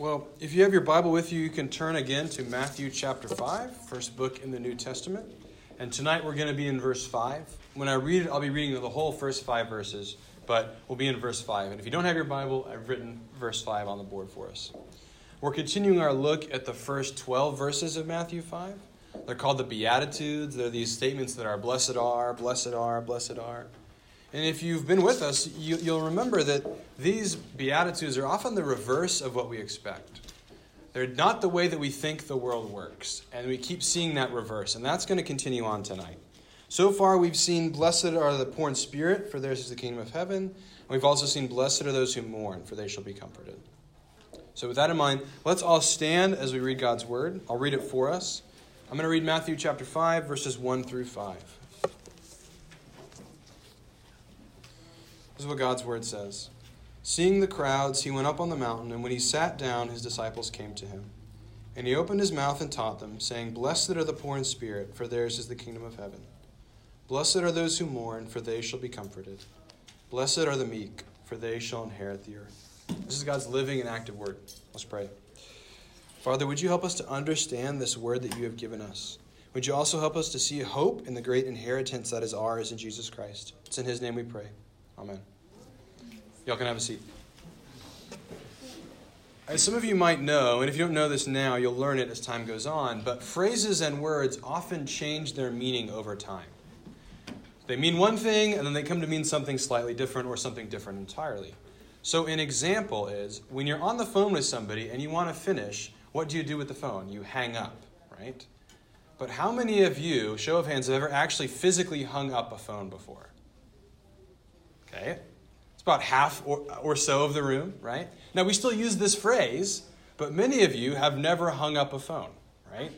Well, if you have your Bible with you, you can turn again to Matthew chapter 5, first book in the New Testament. And tonight we're going to be in verse 5. When I read it, I'll be reading the whole first five verses, but we'll be in verse 5. And if you don't have your Bible, I've written verse 5 on the board for us. We're continuing our look at the first 12 verses of Matthew 5. They're called the Beatitudes. They're these statements that are blessed are, blessed are, blessed are. And if you've been with us, you, will remember that these Beatitudes are often the reverse of what we expect. They're not the way that we think the world works. And we keep seeing that reverse. And that's going to continue on tonight. So far, we've seen, Blessed are the poor in spirit, for theirs is the kingdom of heaven. And we've also seen, Blessed are those who mourn, for they shall be comforted. So, with that in mind, let's all stand as we read God's word. I'll read it for us. I'm going to read Matthew chapter 5, verses 1 through 5. This is what God's word says. Seeing the crowds, he went up on the mountain, and when he sat down, his disciples came to him. And he opened his mouth and taught them, saying, Blessed are the poor in spirit, for theirs is the kingdom of heaven. Blessed are those who mourn, for they shall be comforted. Blessed are the meek, for they shall inherit the earth. This is God's living and active word. Let's pray. Father, would you help us to understand this word that you have given us? Would you also help us to see hope in the great inheritance that is ours in Jesus Christ? It's in his name we pray. Amen. Y'all can have a seat. As some of you might know, and if you don't know this now, you'll learn it as time goes on, but phrases and words often change their meaning over time. They mean one thing, and then they come to mean something slightly different or something different entirely. So, an example is when you're on the phone with somebody and you want to finish, what do you do with the phone? You hang up, right? But how many of you, show of hands, have ever actually physically hung up a phone before? Okay? It's about half or, or so of the room, right? Now, we still use this phrase, but many of you have never hung up a phone, right?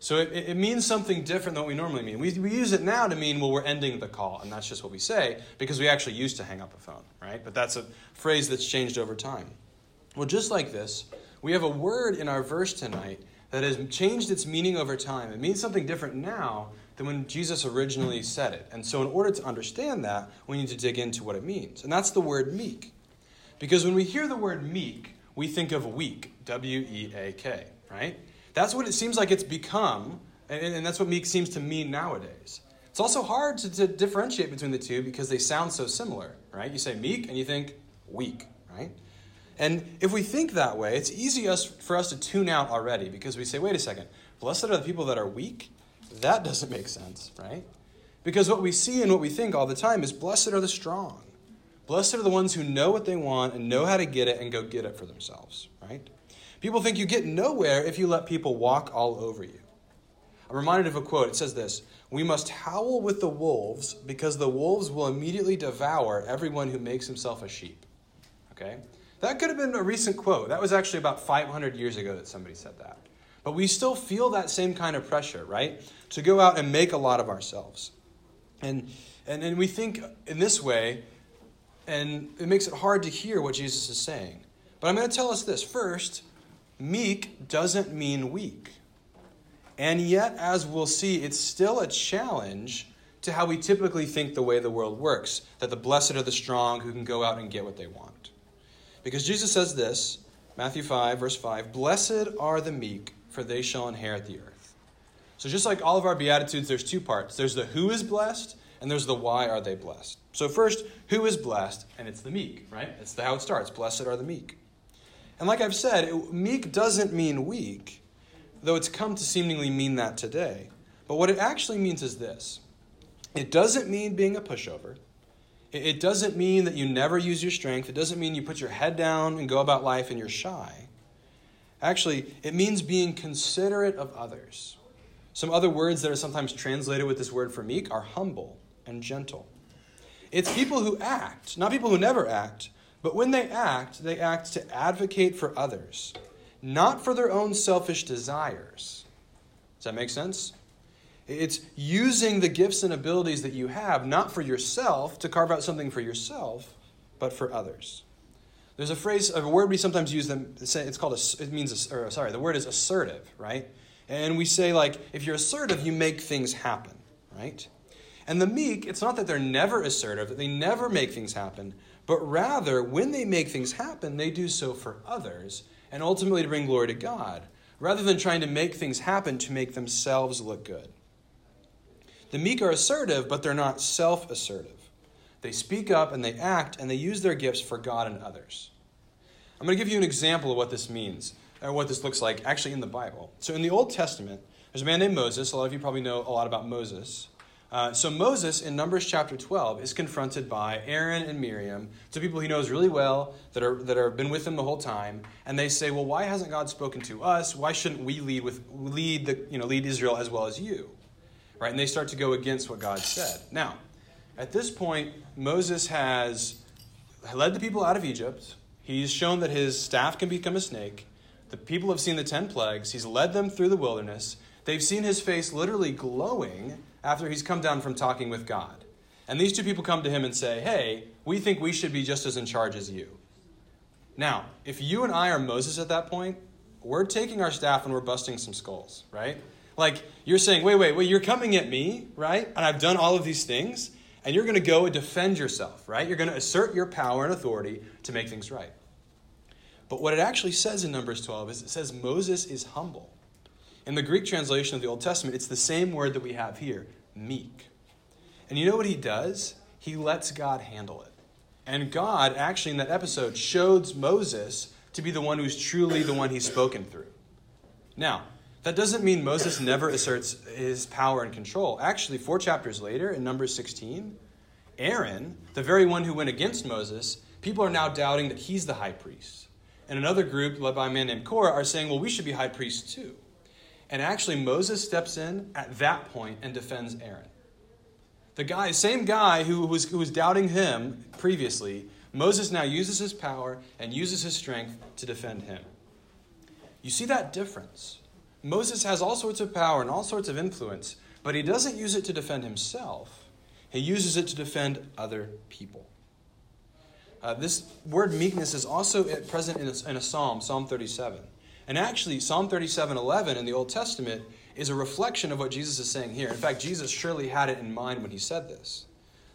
So it, it means something different than what we normally mean. We, we use it now to mean, well, we're ending the call, and that's just what we say because we actually used to hang up a phone, right? But that's a phrase that's changed over time. Well, just like this, we have a word in our verse tonight that has changed its meaning over time. It means something different now than when Jesus originally said it. And so, in order to understand that, we need to dig into what it means. And that's the word meek. Because when we hear the word meek, we think of weak, W E A K, right? That's what it seems like it's become, and, that's what meek seems to mean nowadays. It's also hard to, to differentiate between the two because they sound so similar, right? You say meek and you think weak, right? And if we think that way, it's easy us, for us to tune out already because we say, wait a second, blessed are the people that are weak that doesn't make sense, right? Because what we see and what we think all the time is blessed are the strong. Blessed are the ones who know what they want and know how to get it and go get it for themselves, right? People think you get nowhere if you let people walk all over you. I'm reminded of a quote. It says this We must howl with the wolves because the wolves will immediately devour everyone who makes himself a sheep. Okay? That could have been a recent quote. That was actually about 500 years ago that somebody said that. But we still feel that same kind of pressure, right? To go out and make a lot of ourselves. And, and, and we think in this way, and it makes it hard to hear what Jesus is saying. But I'm going to tell us this. First, meek doesn't mean weak. And yet, as we'll see, it's still a challenge to how we typically think the way the world works that the blessed are the strong who can go out and get what they want. Because Jesus says this, Matthew 5, verse 5 Blessed are the meek, for they shall inherit the earth. So, just like all of our Beatitudes, there's two parts there's the who is blessed, and there's the why are they blessed. So, first, who is blessed? And it's the meek, right? It's the, how it starts. Blessed are the meek. And like I've said, meek doesn't mean weak, though it's come to seemingly mean that today. But what it actually means is this it doesn't mean being a pushover. It doesn't mean that you never use your strength. It doesn't mean you put your head down and go about life and you're shy. Actually, it means being considerate of others. Some other words that are sometimes translated with this word for meek are humble and gentle. It's people who act, not people who never act, but when they act, they act to advocate for others, not for their own selfish desires. Does that make sense? It's using the gifts and abilities that you have, not for yourself, to carve out something for yourself, but for others. There's a phrase, a word we sometimes use. Them, it's called. A, it means. Or, sorry, the word is assertive, right? And we say like, if you're assertive, you make things happen, right? And the meek, it's not that they're never assertive, that they never make things happen, but rather when they make things happen, they do so for others, and ultimately to bring glory to God, rather than trying to make things happen to make themselves look good. The meek are assertive, but they're not self assertive. They speak up and they act and they use their gifts for God and others. I'm going to give you an example of what this means, or what this looks like actually in the Bible. So, in the Old Testament, there's a man named Moses. A lot of you probably know a lot about Moses. Uh, so Moses in Numbers chapter 12 is confronted by Aaron and Miriam, two people he knows really well that are that have been with him the whole time, and they say, "Well, why hasn't God spoken to us? Why shouldn't we lead with lead the you know lead Israel as well as you?" Right? And they start to go against what God said. Now, at this point, Moses has led the people out of Egypt. He's shown that his staff can become a snake. The people have seen the 10 plagues. He's led them through the wilderness. They've seen his face literally glowing after he's come down from talking with God. And these two people come to him and say, Hey, we think we should be just as in charge as you. Now, if you and I are Moses at that point, we're taking our staff and we're busting some skulls, right? Like, you're saying, wait, wait, wait, you're coming at me, right? And I've done all of these things, and you're going to go and defend yourself, right? You're going to assert your power and authority to make things right. But what it actually says in Numbers 12 is it says Moses is humble. In the Greek translation of the Old Testament, it's the same word that we have here meek. And you know what he does? He lets God handle it. And God, actually, in that episode, shows Moses to be the one who's truly the one he's spoken through. Now, that doesn't mean Moses never asserts his power and control. Actually, four chapters later, in Numbers 16, Aaron, the very one who went against Moses, people are now doubting that he's the high priest. And another group, led by a man named Korah, are saying, well, we should be high priests too. And actually, Moses steps in at that point and defends Aaron. The guy, same guy who was, who was doubting him previously, Moses now uses his power and uses his strength to defend him. You see that difference? Moses has all sorts of power and all sorts of influence, but he doesn't use it to defend himself. He uses it to defend other people. Uh, this word meekness is also present in a, in a psalm, Psalm 37. And actually, Psalm 37:11 in the Old Testament is a reflection of what Jesus is saying here. In fact, Jesus surely had it in mind when he said this.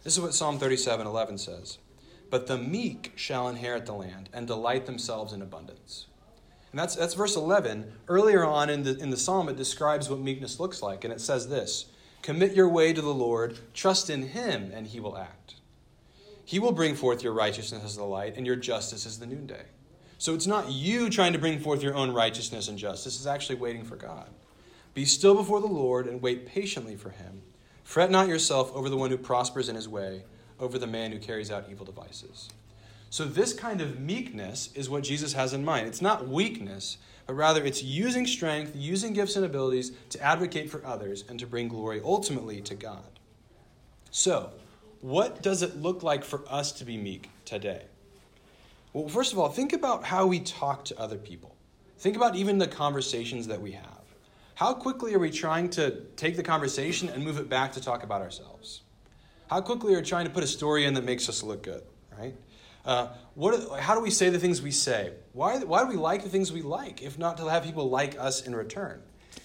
This is what Psalm 37:11 says. But the meek shall inherit the land and delight themselves in abundance. And that's, that's verse 11. Earlier on in the, in the psalm, it describes what meekness looks like. And it says this Commit your way to the Lord, trust in him, and he will act. He will bring forth your righteousness as the light, and your justice as the noonday. So it's not you trying to bring forth your own righteousness and justice, it's actually waiting for God. Be still before the Lord and wait patiently for him. Fret not yourself over the one who prospers in his way, over the man who carries out evil devices. So, this kind of meekness is what Jesus has in mind. It's not weakness, but rather it's using strength, using gifts and abilities to advocate for others and to bring glory ultimately to God. So, what does it look like for us to be meek today? Well, first of all, think about how we talk to other people. Think about even the conversations that we have. How quickly are we trying to take the conversation and move it back to talk about ourselves? How quickly are we trying to put a story in that makes us look good, right? Uh, what, how do we say the things we say? Why, why do we like the things we like, if not to have people like us in return?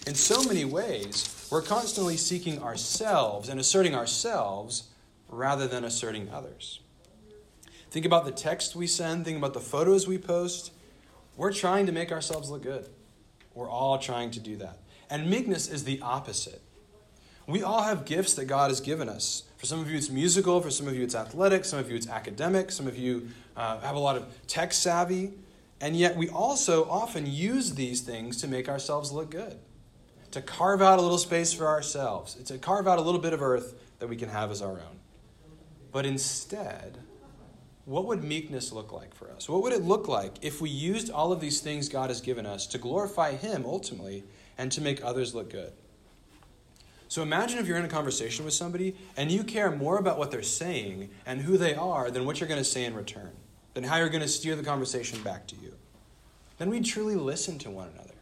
In so many ways, we're constantly seeking ourselves and asserting ourselves rather than asserting others. Think about the text we send, think about the photos we post. We're trying to make ourselves look good. We're all trying to do that. And meekness is the opposite. We all have gifts that God has given us. For some of you, it's musical. For some of you, it's athletic. Some of you, it's academic. Some of you uh, have a lot of tech savvy. And yet, we also often use these things to make ourselves look good, to carve out a little space for ourselves, to carve out a little bit of earth that we can have as our own. But instead, what would meekness look like for us? What would it look like if we used all of these things God has given us to glorify Him ultimately and to make others look good? So imagine if you're in a conversation with somebody and you care more about what they're saying and who they are than what you're going to say in return, than how you're going to steer the conversation back to you. Then we'd truly listen to one another.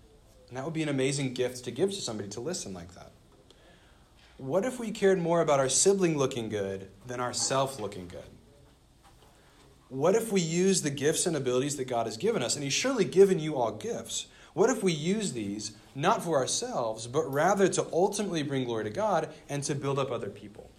And that would be an amazing gift to give to somebody to listen like that. What if we cared more about our sibling looking good than ourself looking good? What if we use the gifts and abilities that God has given us? And He's surely given you all gifts. What if we use these not for ourselves, but rather to ultimately bring glory to God and to build up other people?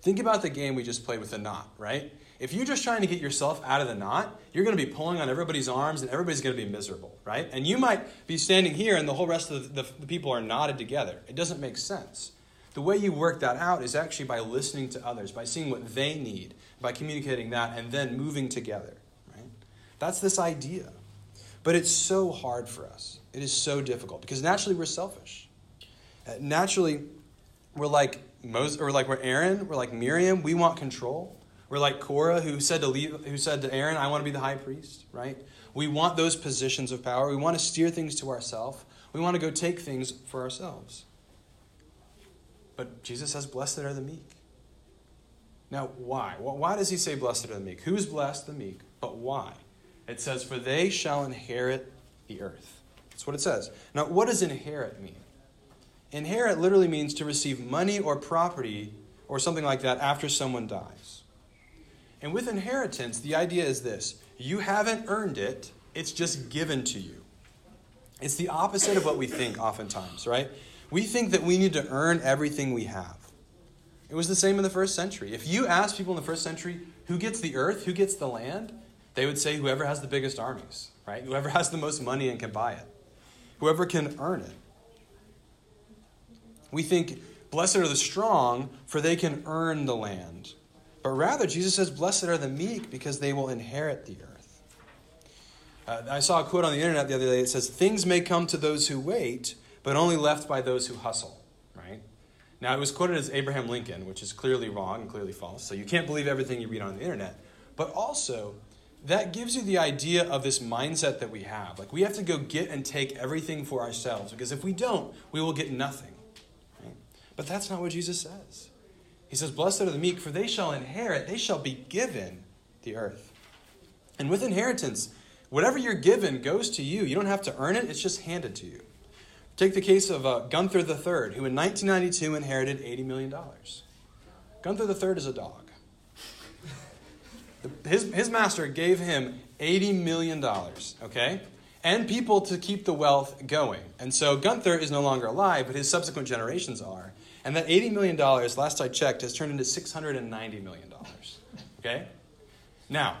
Think about the game we just played with the knot, right? If you're just trying to get yourself out of the knot, you're going to be pulling on everybody's arms and everybody's going to be miserable, right? And you might be standing here and the whole rest of the, the people are knotted together. It doesn't make sense. The way you work that out is actually by listening to others, by seeing what they need, by communicating that, and then moving together, right? That's this idea. But it's so hard for us. It is so difficult because naturally we're selfish. Uh, naturally, we're like Moses, or like we're Aaron, we're like Miriam. We want control. We're like Korah, who said to leave, who said to Aaron, "I want to be the high priest." Right? We want those positions of power. We want to steer things to ourselves. We want to go take things for ourselves. But Jesus says, "Blessed are the meek." Now, why? Why does he say, "Blessed are the meek"? Who's blessed? The meek. But why? It says, "For they shall inherit the earth." That's what it says. Now, what does inherit mean? Inherit literally means to receive money or property or something like that after someone dies. And with inheritance, the idea is this you haven't earned it, it's just given to you. It's the opposite of what we think oftentimes, right? We think that we need to earn everything we have. It was the same in the first century. If you ask people in the first century who gets the earth, who gets the land, they would say whoever has the biggest armies, right? Whoever has the most money and can buy it, whoever can earn it. We think, blessed are the strong, for they can earn the land. But rather, Jesus says, blessed are the meek, because they will inherit the earth. Uh, I saw a quote on the internet the other day. that says, Things may come to those who wait, but only left by those who hustle. Right? Now, it was quoted as Abraham Lincoln, which is clearly wrong and clearly false. So you can't believe everything you read on the internet. But also, that gives you the idea of this mindset that we have. Like, we have to go get and take everything for ourselves, because if we don't, we will get nothing. But that's not what Jesus says. He says, Blessed are the meek, for they shall inherit, they shall be given the earth. And with inheritance, whatever you're given goes to you. You don't have to earn it, it's just handed to you. Take the case of uh, Gunther III, who in 1992 inherited $80 million. Gunther III is a dog. His, his master gave him $80 million, okay? And people to keep the wealth going. And so Gunther is no longer alive, but his subsequent generations are. And that $80 million, last I checked, has turned into $690 million. Okay? Now,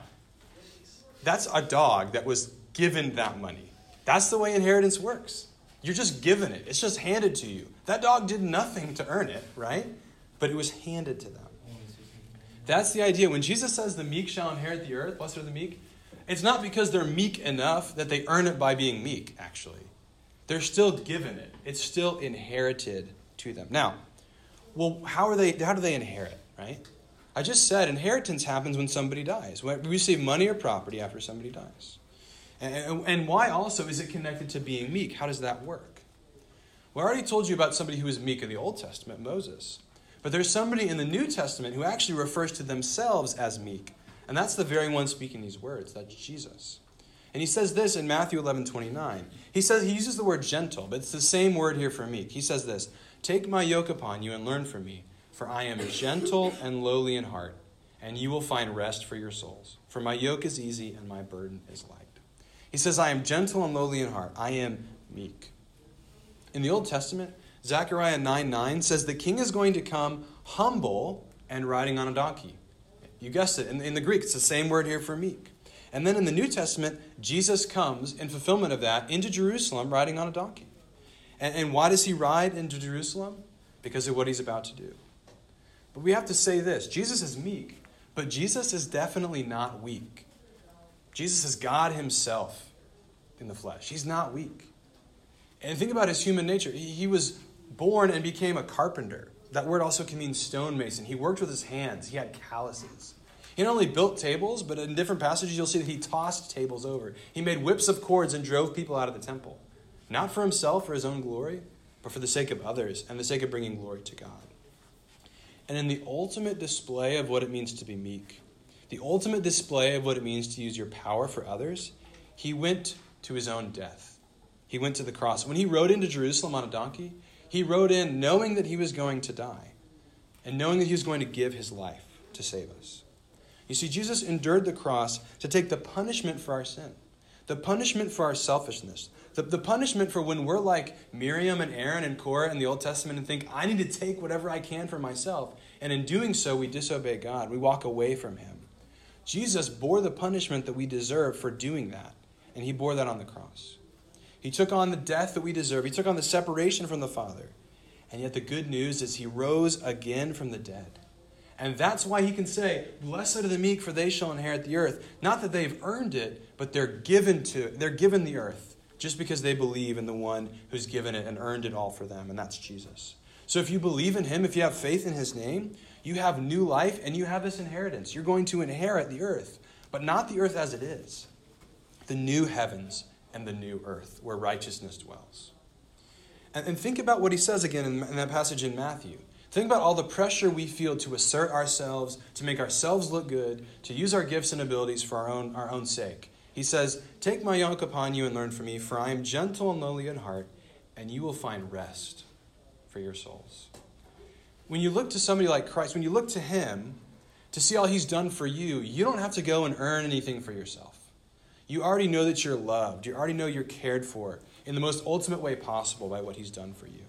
that's a dog that was given that money. That's the way inheritance works. You're just given it, it's just handed to you. That dog did nothing to earn it, right? But it was handed to them. That's the idea. When Jesus says the meek shall inherit the earth, blessed are the meek, it's not because they're meek enough that they earn it by being meek, actually. They're still given it, it's still inherited to them. Now, well, how are they? How do they inherit? Right? I just said inheritance happens when somebody dies. We receive money or property after somebody dies. And, and why also is it connected to being meek? How does that work? Well, I already told you about somebody who was meek in the Old Testament, Moses. But there's somebody in the New Testament who actually refers to themselves as meek. And that's the very one speaking these words. That's Jesus. And he says this in Matthew 11 29. He says he uses the word gentle, but it's the same word here for meek. He says this Take my yoke upon you and learn from me, for I am gentle and lowly in heart, and you will find rest for your souls. For my yoke is easy and my burden is light. He says, I am gentle and lowly in heart. I am meek. In the Old Testament, Zechariah 9 9 says the king is going to come humble and riding on a donkey. You guessed it. In, in the Greek, it's the same word here for meek. And then in the New Testament, Jesus comes in fulfillment of that into Jerusalem riding on a donkey. And, and why does he ride into Jerusalem? Because of what he's about to do. But we have to say this Jesus is meek, but Jesus is definitely not weak. Jesus is God himself in the flesh. He's not weak. And think about his human nature. He, he was born and became a carpenter. That word also can mean stonemason. He worked with his hands, he had calluses. He not only built tables, but in different passages you'll see that he tossed tables over. He made whips of cords and drove people out of the temple not for himself or his own glory, but for the sake of others and the sake of bringing glory to God. And in the ultimate display of what it means to be meek, the ultimate display of what it means to use your power for others, he went to his own death. He went to the cross. When he rode into Jerusalem on a donkey, he rode in knowing that he was going to die and knowing that he was going to give his life to save us. You see, Jesus endured the cross to take the punishment for our sin, the punishment for our selfishness, the, the punishment for when we're like Miriam and Aaron and Korah in the Old Testament and think, I need to take whatever I can for myself. And in doing so, we disobey God. We walk away from Him. Jesus bore the punishment that we deserve for doing that, and he bore that on the cross. He took on the death that we deserve, he took on the separation from the Father. And yet, the good news is he rose again from the dead. And that's why he can say, Blessed are the meek, for they shall inherit the earth. Not that they've earned it, but they're given to they're given the earth just because they believe in the one who's given it and earned it all for them, and that's Jesus. So if you believe in him, if you have faith in his name, you have new life and you have this inheritance. You're going to inherit the earth, but not the earth as it is. The new heavens and the new earth where righteousness dwells. And, and think about what he says again in, in that passage in Matthew. Think about all the pressure we feel to assert ourselves, to make ourselves look good, to use our gifts and abilities for our own, our own sake. He says, Take my yoke upon you and learn from me, for I am gentle and lowly in heart, and you will find rest for your souls. When you look to somebody like Christ, when you look to Him to see all He's done for you, you don't have to go and earn anything for yourself. You already know that you're loved, you already know you're cared for in the most ultimate way possible by what He's done for you.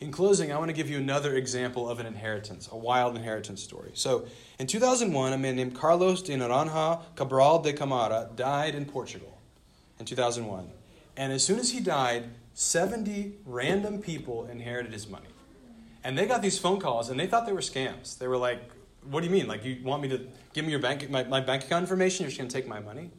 In closing, I want to give you another example of an inheritance, a wild inheritance story. So, in 2001, a man named Carlos de Naranja Cabral de Camara died in Portugal in 2001. And as soon as he died, 70 random people inherited his money. And they got these phone calls and they thought they were scams. They were like, What do you mean? Like, you want me to give me your bank, my, my bank account information? You're just going to take my money?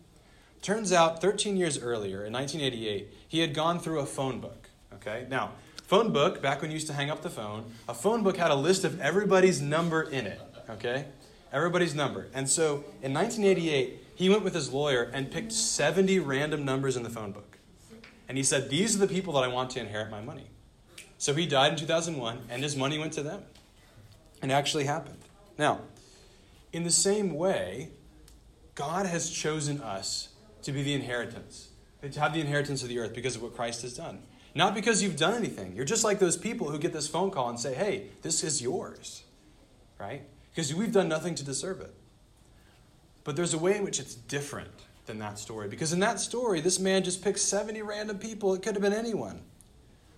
Turns out, 13 years earlier, in 1988, he had gone through a phone book. Okay? Now, phone book, back when you used to hang up the phone, a phone book had a list of everybody's number in it, okay? Everybody's number. And so in 1988, he went with his lawyer and picked 70 random numbers in the phone book. And he said, These are the people that I want to inherit my money. So he died in 2001, and his money went to them. And it actually happened. Now, in the same way, God has chosen us to be the inheritance, to have the inheritance of the earth because of what Christ has done. Not because you've done anything. You're just like those people who get this phone call and say, hey, this is yours, right? Because we've done nothing to deserve it. But there's a way in which it's different than that story. Because in that story, this man just picked 70 random people. It could have been anyone.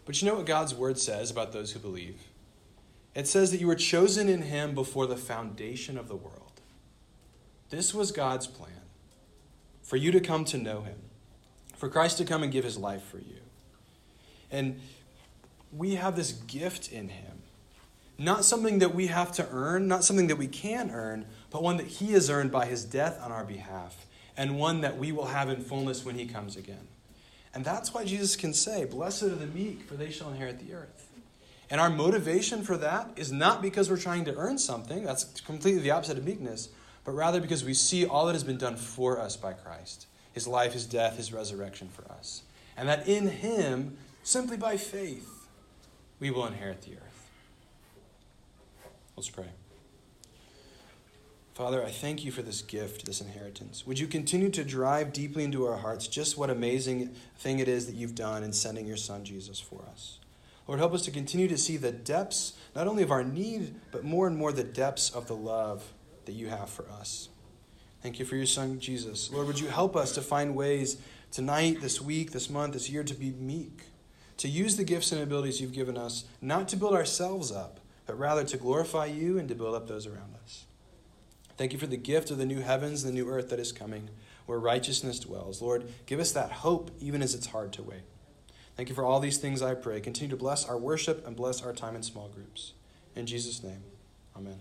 But you know what God's word says about those who believe? It says that you were chosen in him before the foundation of the world. This was God's plan for you to come to know him, for Christ to come and give his life for you. And we have this gift in him. Not something that we have to earn, not something that we can earn, but one that he has earned by his death on our behalf, and one that we will have in fullness when he comes again. And that's why Jesus can say, Blessed are the meek, for they shall inherit the earth. And our motivation for that is not because we're trying to earn something, that's completely the opposite of meekness, but rather because we see all that has been done for us by Christ his life, his death, his resurrection for us. And that in him Simply by faith, we will inherit the earth. Let's pray. Father, I thank you for this gift, this inheritance. Would you continue to drive deeply into our hearts just what amazing thing it is that you've done in sending your Son Jesus for us? Lord, help us to continue to see the depths, not only of our need, but more and more the depths of the love that you have for us. Thank you for your Son, Jesus. Lord, would you help us to find ways tonight, this week, this month, this year to be meek to use the gifts and abilities you've given us, not to build ourselves up, but rather to glorify you and to build up those around us. Thank you for the gift of the new heavens, and the new earth that is coming, where righteousness dwells. Lord, give us that hope even as it's hard to wait. Thank you for all these things, I pray. Continue to bless our worship and bless our time in small groups. In Jesus' name, amen.